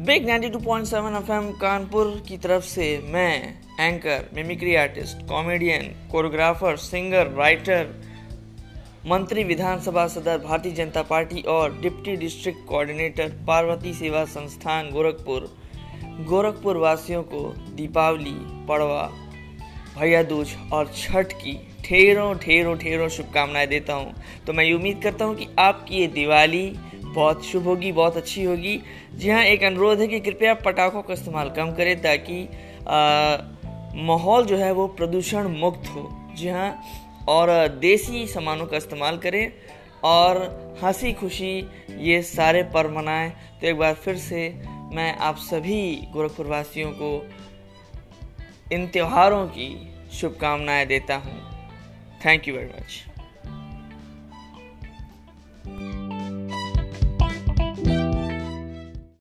Big 92.7 FM Kanpur की तरफ़ से मैं anchor mimicry artist comedian choreographer singer writer मंत्री, विधानसभा सदर, भारतीय जनता पार्टी और डिप्टी डिस्ट्रिक्ट कोऑर्डिनेटर पार्वती सेवा संस्थान, गोरखपुर। गोरखपुर वासियों को दीपावली, पड़वा, भैया दूज और छठ की ढेरों ढेरों ढेरों शुभकामनाएँ देता हूँ। तो मैं उम्मीद करता हूँ कि आपकी ये दिवाली बहुत शुभ होगी, बहुत अच्छी होगी। जी हाँ एक अनुरोध है कि कृपया पटाखों का इस्तेमाल कम करें ताकि माहौल जो है वो प्रदूषण मुक्त हो। जी हाँ और देसी सामानों का इस्तेमाल करें और हँसी खुशी, ये सारे पर्व मनाएँ। तो एक बार फिर से मैं आप सभी गोरखपुर वासियों को इन त्योहारों की शुभकामनाएँ देता हूँ। Thank you very much